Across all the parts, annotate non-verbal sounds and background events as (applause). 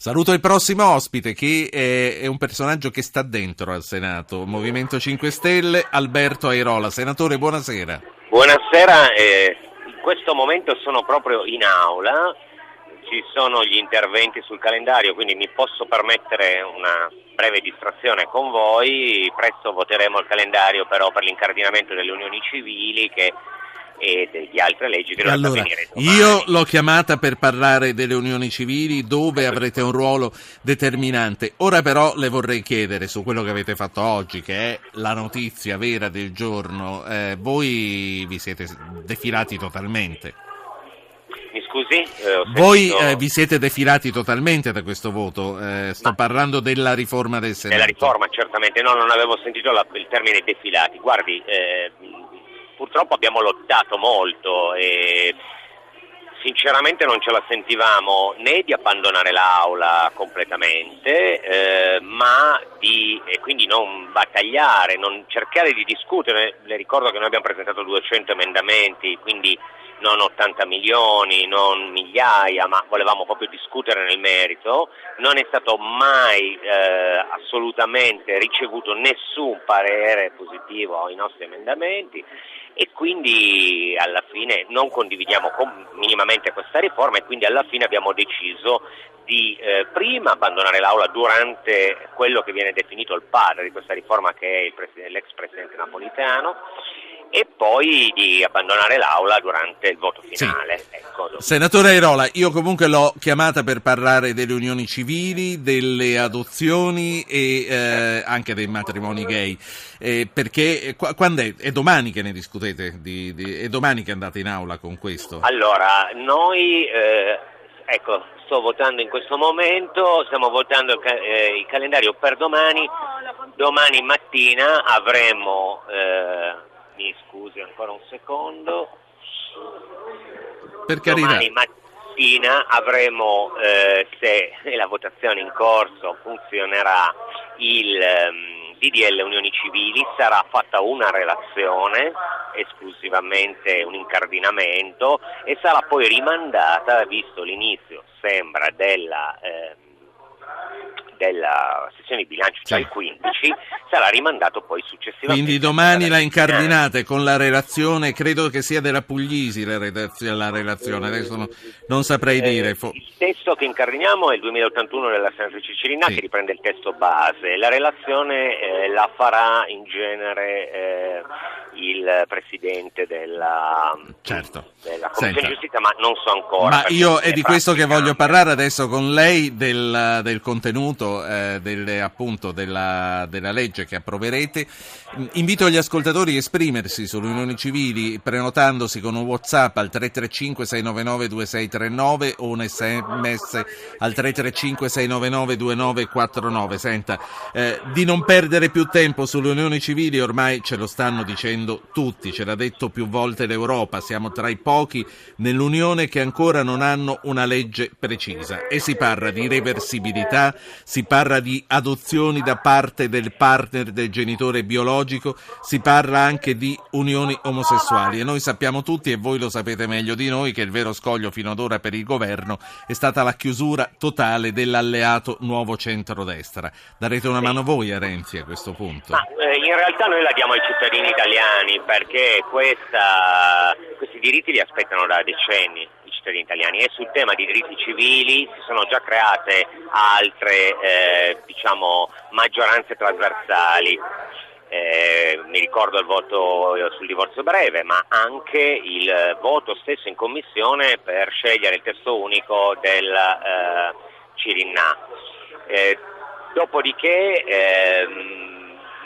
Saluto il prossimo ospite che è, un personaggio che sta dentro al Senato, Movimento 5 Stelle, Alberto Airola. Senatore, buonasera. Buonasera, eh, in questo momento sono proprio in aula, ci sono gli interventi sul calendario, quindi mi posso permettere una breve distrazione con voi, presto voteremo il calendario però per l'incardinamento delle unioni civili che e di altre leggi che dovrebbero allora, finire Io l'ho chiamata per parlare delle unioni civili dove avrete un ruolo determinante. Ora però le vorrei chiedere su quello che avete fatto oggi, che è la notizia vera del giorno. Eh, voi vi siete defilati totalmente. Mi scusi? Eh, Voi eh, vi siete defilati totalmente da questo voto, eh, sto Ma... parlando della riforma del Senato. Della riforma, certamente, no, non avevo sentito la, il termine defilati. Guardi, eh, purtroppo abbiamo lottato molto e sinceramente non ce la sentivamo né di abbandonare l'aula completamente, eh, ma di e quindi non battagliare, non cercare di discutere. Le ricordo che noi abbiamo presentato 200 emendamenti, quindi non 80 milioni, non migliaia, ma volevamo proprio discutere nel merito. Non è stato mai eh, assolutamente ricevuto nessun parere positivo ai nostri emendamenti e quindi alla fine non condividiamo minimamente questa riforma e quindi alla fine abbiamo deciso di eh, prima abbandonare l'Aula durante quello che viene definito il padre di questa riforma che è l'ex Presidente Napolitano e poi di abbandonare l'Aula durante il voto finale. Sì. Ecco. Senatore Airola, io comunque l'ho chiamata per parlare delle unioni civili, delle adozioni e eh, anche dei matrimoni gay, eh, perché qu- quando è? È domani che ne discutete? Di, di, è domani che andate in aula con questo? Allora, noi... Eh, ecco, sto votando in questo momento, stiamo votando il, ca- eh, il calendario per domani, domani mattina avremo eh, mi scusi ancora un secondo. Per carità. Domani mattina avremo, eh, se la votazione in corso funzionerà, il um, ehm, DDL Unioni Civili, sarà fatta una relazione, esclusivamente un incardinamento, e sarà poi rimandata, visto l'inizio, sembra, della... Eh, della sessione di bilancio, cioè il 15, sarà rimandato poi successivamente. Quindi domani la incardinate con la relazione, credo che sia della Puglisi la, redazio- la relazione, adesso no, non saprei eh, dire. Il testo che incardiniamo è il 2081 della senatrice Cirinà sì. che riprende il testo base, la relazione eh, la farà in genere eh, il Presidente della, certo. della Commissione Senta. Giustizia, ma non so ancora. Ma io è di questo che voglio parlare adesso con lei del, del contenuto eh, delle, appunto, della, della, legge che approverete. Invito gli ascoltatori a esprimersi sulle unioni civili prenotandosi con un WhatsApp al 335 699 2639 o un SMS al 335 699 2949. Senta, eh, di non perdere più tempo sulle unioni civili ormai ce lo stanno dicendo tutti, ce l'ha detto più volte l'Europa, siamo tra i pochi nell'Unione che ancora non hanno una legge precisa e si parla di reversibilità, si parla di adozioni da parte del partner del genitore biologico, si parla anche di unioni omosessuali e noi sappiamo tutti e voi lo sapete meglio di noi che il vero scoglio fino ad ora per il governo è stata la chiusura totale dell'alleato nuovo centrodestra. Darete una mano voi a Renzi a questo punto? Eh, in realtà noi la diamo ai cittadini italiani perché questa, questi diritti li aspettano da decenni cittadini italiani e sul tema di diritti civili si sono già create altre eh, diciamo, maggioranze trasversali. Eh, mi ricordo il voto sul divorzio breve, ma anche il voto stesso in commissione per scegliere il testo unico del eh, Cirinna. Eh, dopodiché ehm,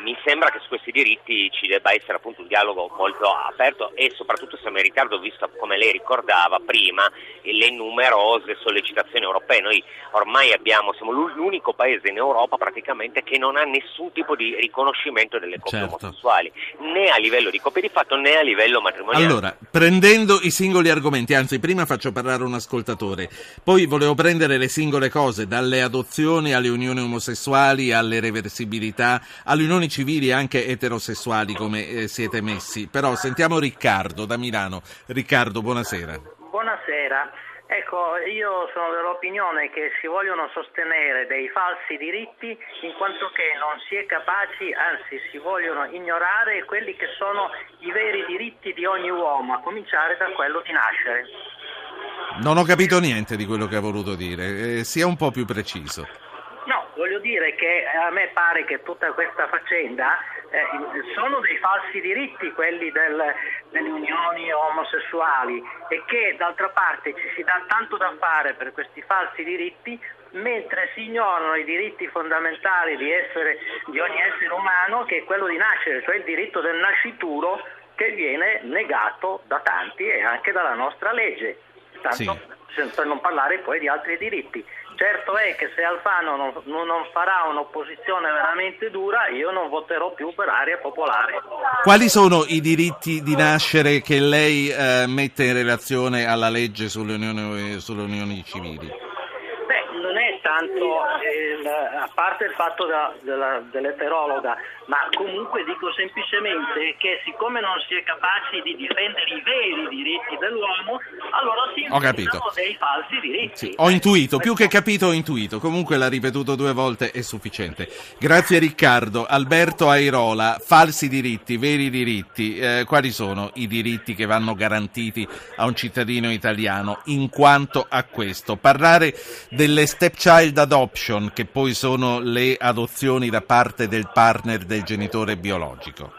mi sembra che su questi diritti ci debba essere appunto un dialogo molto aperto e soprattutto siamo in ritardo visto come lei ricordava prima le numerose sollecitazioni europee. Noi ormai abbiamo, siamo l'unico paese in Europa praticamente che non ha nessun tipo di riconoscimento delle coppie certo. omosessuali, né a livello di coppie di fatto né a livello matrimoniale. Allora, prendendo i singoli argomenti, anzi prima faccio parlare un ascoltatore, poi volevo prendere le singole cose, dalle adozioni alle unioni omosessuali, alle reversibilità, alle unioni civili e anche eterosessuali come eh, siete messi. Però sentiamo Riccardo da Milano. Riccardo, buonasera. Buonasera. Ecco, io sono dell'opinione che si vogliono sostenere dei falsi diritti in quanto che non si è capaci, anzi si vogliono ignorare quelli che sono i veri diritti di ogni uomo, a cominciare da quello di nascere. Non ho capito niente di quello che ha voluto dire, eh, sia un po' più preciso. Voglio dire che a me pare che tutta questa faccenda eh, sono dei falsi diritti quelli del, delle unioni omosessuali e che d'altra parte ci si dà tanto da fare per questi falsi diritti mentre si ignorano i diritti fondamentali di, essere, di ogni essere umano che è quello di nascere, cioè il diritto del nascituro che viene negato da tanti e anche dalla nostra legge. Tanto, sì. per non parlare poi di altri diritti. Certo è che se Alfano non, non, farà un'opposizione veramente dura, io non voterò più per aria popolare. Quali sono i diritti di nascere che lei eh, mette in relazione alla legge sulle unioni, sulle unioni civili? tanto il, a parte il fatto della, della, dell'eterologa, ma comunque dico semplicemente che siccome non si è capaci di difendere i veri diritti dell'uomo, allora si inventano dei falsi diritti. Sì, ho intuito, più che capito ho intuito, comunque l'ha ripetuto due volte, è sufficiente. Grazie Riccardo. Alberto Airola, falsi diritti, veri diritti, eh, quali sono i diritti che vanno garantiti a un cittadino italiano in quanto a questo? Parlare delle stepchild adoption, che poi sono le adozioni da parte del partner del genitore biologico?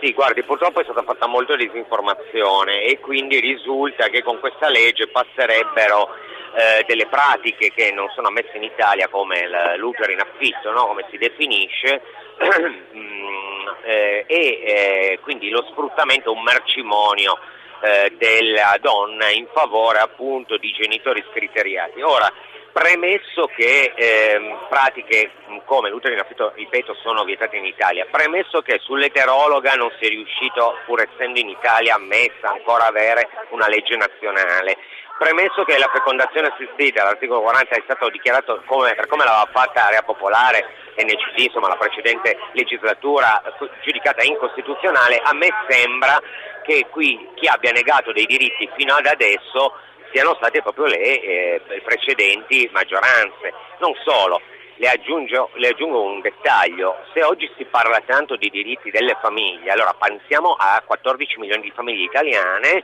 Sì, guardi, purtroppo è stata fatta molta disinformazione e quindi risulta che con questa legge passerebbero eh, delle pratiche che non sono ammesse in Italia come l'utero in affitto, no? come si definisce, (clears throat) mm, eh, e eh, quindi lo sfruttamento, un mercimonio eh, della donna in favore appunto di genitori scriteriati. Ora, premesso che ehm, pratiche come l'utero in affitto, ripeto, sono vietate in Italia, premesso che sull'eterologa non si è riuscito, pur essendo in Italia ammessa, ancora avere una legge nazionale, premesso che la fecondazione assistita, l'articolo 40 è stato dichiarato come, per come l'aveva fatta Area Popolare NCD, insomma la precedente legislatura giudicata incostituzionale, a me sembra che qui chi abbia negato dei diritti fino ad adesso siano state proprio le eh, precedenti maggioranze. Non solo, le aggiungo, le aggiungo, un dettaglio, se oggi si parla tanto di diritti delle famiglie, allora pensiamo a 14 milioni di famiglie italiane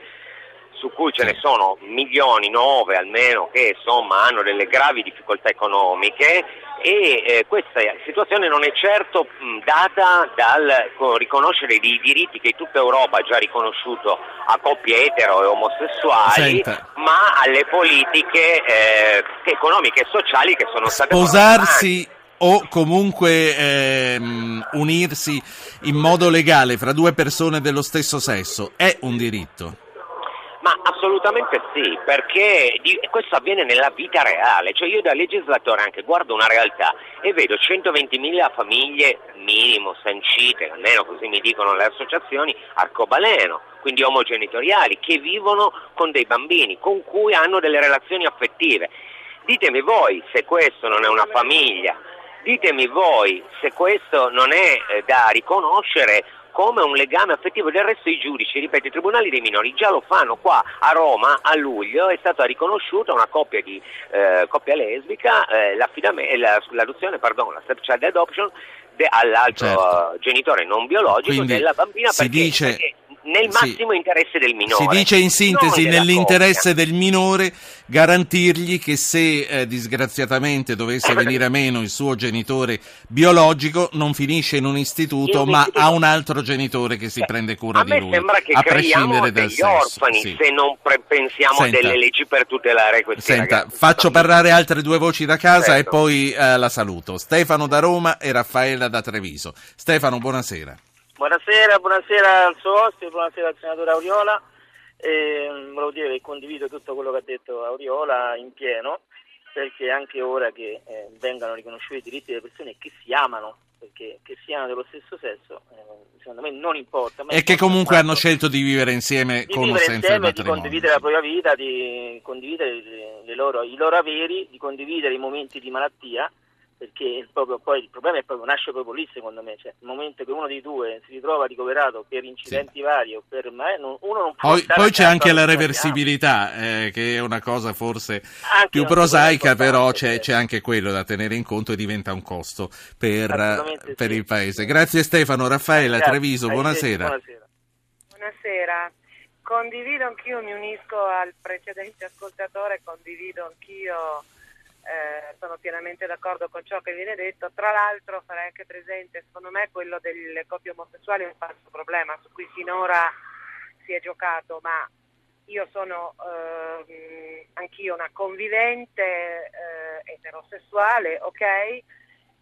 su cui ce ne sono milioni, nove almeno, che insomma hanno delle gravi difficoltà economiche e eh, questa situazione non è certo mh, data dal riconoscere i diritti che tutta Europa ha già riconosciuto a coppie etero e omosessuali, Senta. ma alle politiche eh, economiche e sociali che sono state Sposarsi o comunque ehm, unirsi in modo legale fra due persone dello stesso sesso è un diritto. Ma assolutamente sì, perché questo avviene nella vita reale, cioè io da legislatore anche guardo una realtà e vedo 120.000 famiglie minimo sancite, almeno così mi dicono le associazioni, arcobaleno, quindi omogenitoriali, che vivono con dei bambini, con cui hanno delle relazioni affettive. Ditemi voi se questo non è una famiglia, ditemi voi se questo non è eh, da riconoscere come un legame affettivo. Del resto i giudici, ripeto, i tribunali dei minori già lo fanno qua a Roma a luglio, è stata riconosciuta una coppia, di, eh, coppia lesbica, eh, l'adozione, pardon, la stepchild adoption de, all'altro certo. genitore non biologico Quindi della bambina perché, dice... perché nel massimo sì. interesse del minore. Si dice in sintesi, nell'interesse coppia. del minore, garantirgli che se eh, disgraziatamente dovesse venire meno il suo genitore biologico, non finisce in un istituto, in ma istituto. ha un altro genitore che si Beh, prende cura di lui. A me sembra che a prescindere dal sesso. orfani sì. se non pre- pensiamo Senta, a delle leggi per tutelare questi Senta, ragazzi. faccio parlare altre due voci da casa certo. e poi eh, la saluto. Stefano da Roma e Raffaella da Treviso. Stefano, buonasera. Buonasera, buonasera al suo ospite, buonasera al senatore Auriola. Eh, volevo dire che condivido tutto quello che ha detto Auriola in pieno, perché anche ora che eh, vengano riconosciuti i diritti delle persone che si amano, perché che siano dello stesso sesso, eh, secondo me non importa. E che comunque hanno scelto di vivere insieme di con vivere o senza insieme, il Di condividere la propria vita, di condividere le, le loro, i loro averi, di condividere i momenti di malattia perché il, proprio, poi il problema è proprio, nasce proprio lì secondo me, cioè, nel momento che uno dei due si ritrova ricoverato per incidenti sì. vari o per me, non, uno non può Poi, poi c'è anche la reversibilità, eh, che è una cosa forse anche più prosaica, però c'è, c'è, anche quello da tenere in conto e diventa un costo per, per sì. il Paese. Grazie Stefano, Raffaella, Grazie. Treviso, buonasera. buonasera. Buonasera. Condivido anch'io, mi unisco al precedente ascoltatore, condivido anch'io eh, sono pienamente d'accordo con ciò che viene detto. Tra l'altro farei anche presente, secondo me, quello delle coppie omosessuali è un falso problema su cui finora si è giocato, ma io sono eh, anch'io una convivente eh, eterosessuale, ok?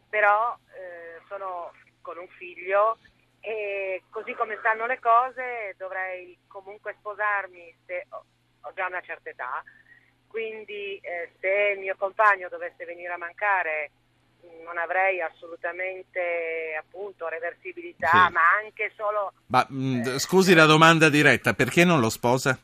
Però eh, sono con un figlio e così come stanno le cose dovrei comunque sposarmi se ho, ho già una certa età quindi eh, se il mio compagno dovesse venire a mancare non avrei assolutamente appunto reversibilità, sì. ma anche solo... Ma mh, eh, scusi la domanda diretta, perché non lo sposa?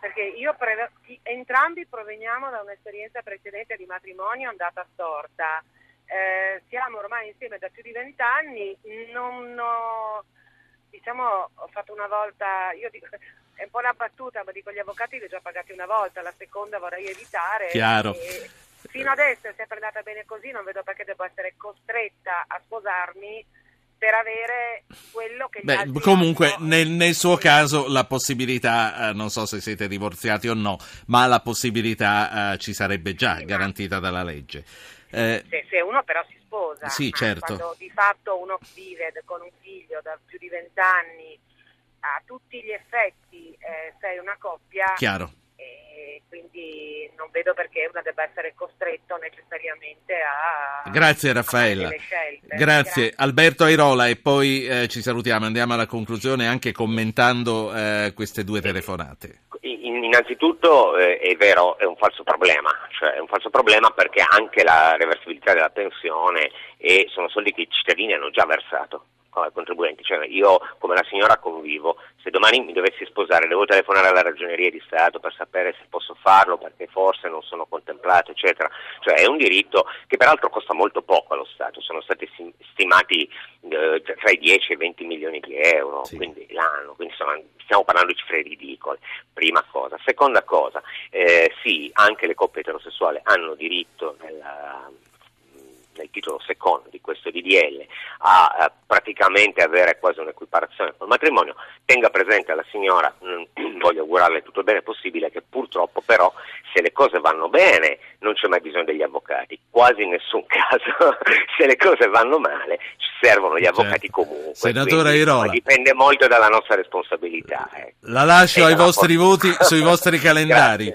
Perché io pre- entrambi proveniamo da un'esperienza precedente di matrimonio andata storta. Eh, siamo ormai insieme da più di vent'anni, non ho, diciamo, ho fatto una volta, io dico, è un po' una battuta, ma dico gli avvocati li ho già pagati una volta, la seconda vorrei evitare. Chiaro. fino adesso è sempre andata bene così, non vedo perché devo essere costretta a sposarmi per avere quello che Beh, comunque nel, nel, suo caso la possibilità, eh, non so se siete divorziati o no, ma la possibilità eh, ci sarebbe già sì, garantita dalla legge. Eh, se, se, uno però si sposa, sì, certo. quando di fatto uno vive con un figlio da più di vent'anni a tutti gli effetti eh, sei una coppia. Chiaro. E quindi non vedo perché una debba essere costretto necessariamente a. Grazie Raffaella. Grazie. Grazie. Alberto Airola e poi eh, ci salutiamo, andiamo alla conclusione anche commentando eh, queste due telefonate. Innanzitutto eh, è vero, è un falso problema, cioè è un falso problema perché anche la reversibilità della pensione e sono soldi che i cittadini hanno già versato contribuenti, cioè io come la signora convivo, se domani mi dovessi sposare devo telefonare alla ragioneria di Stato per sapere se posso farlo perché forse non sono contemplato, eccetera, cioè è un diritto che peraltro costa molto poco allo Stato, sono stati stimati eh, tra i 10 e i 20 milioni di euro sì. quindi l'anno, quindi insomma, stiamo parlando di cifre ridicole, prima cosa. Seconda cosa, eh, sì, anche le coppie eterosessuali hanno diritto nella nel titolo secondo di questo DDL a, a praticamente avere quasi un'equiparazione col matrimonio, tenga presente alla signora, mh, (clears throat) voglio augurarle tutto il bene possibile, che purtroppo però se le cose vanno bene non c'è mai bisogno degli avvocati, quasi in nessun (laughs) caso, se le cose vanno male ci servono gli avvocati certo. comunque. Senatore Airola. Dipende molto dalla nostra responsabilità. Eh. La lascio ai vostri voti sui vostri (laughs) calendari.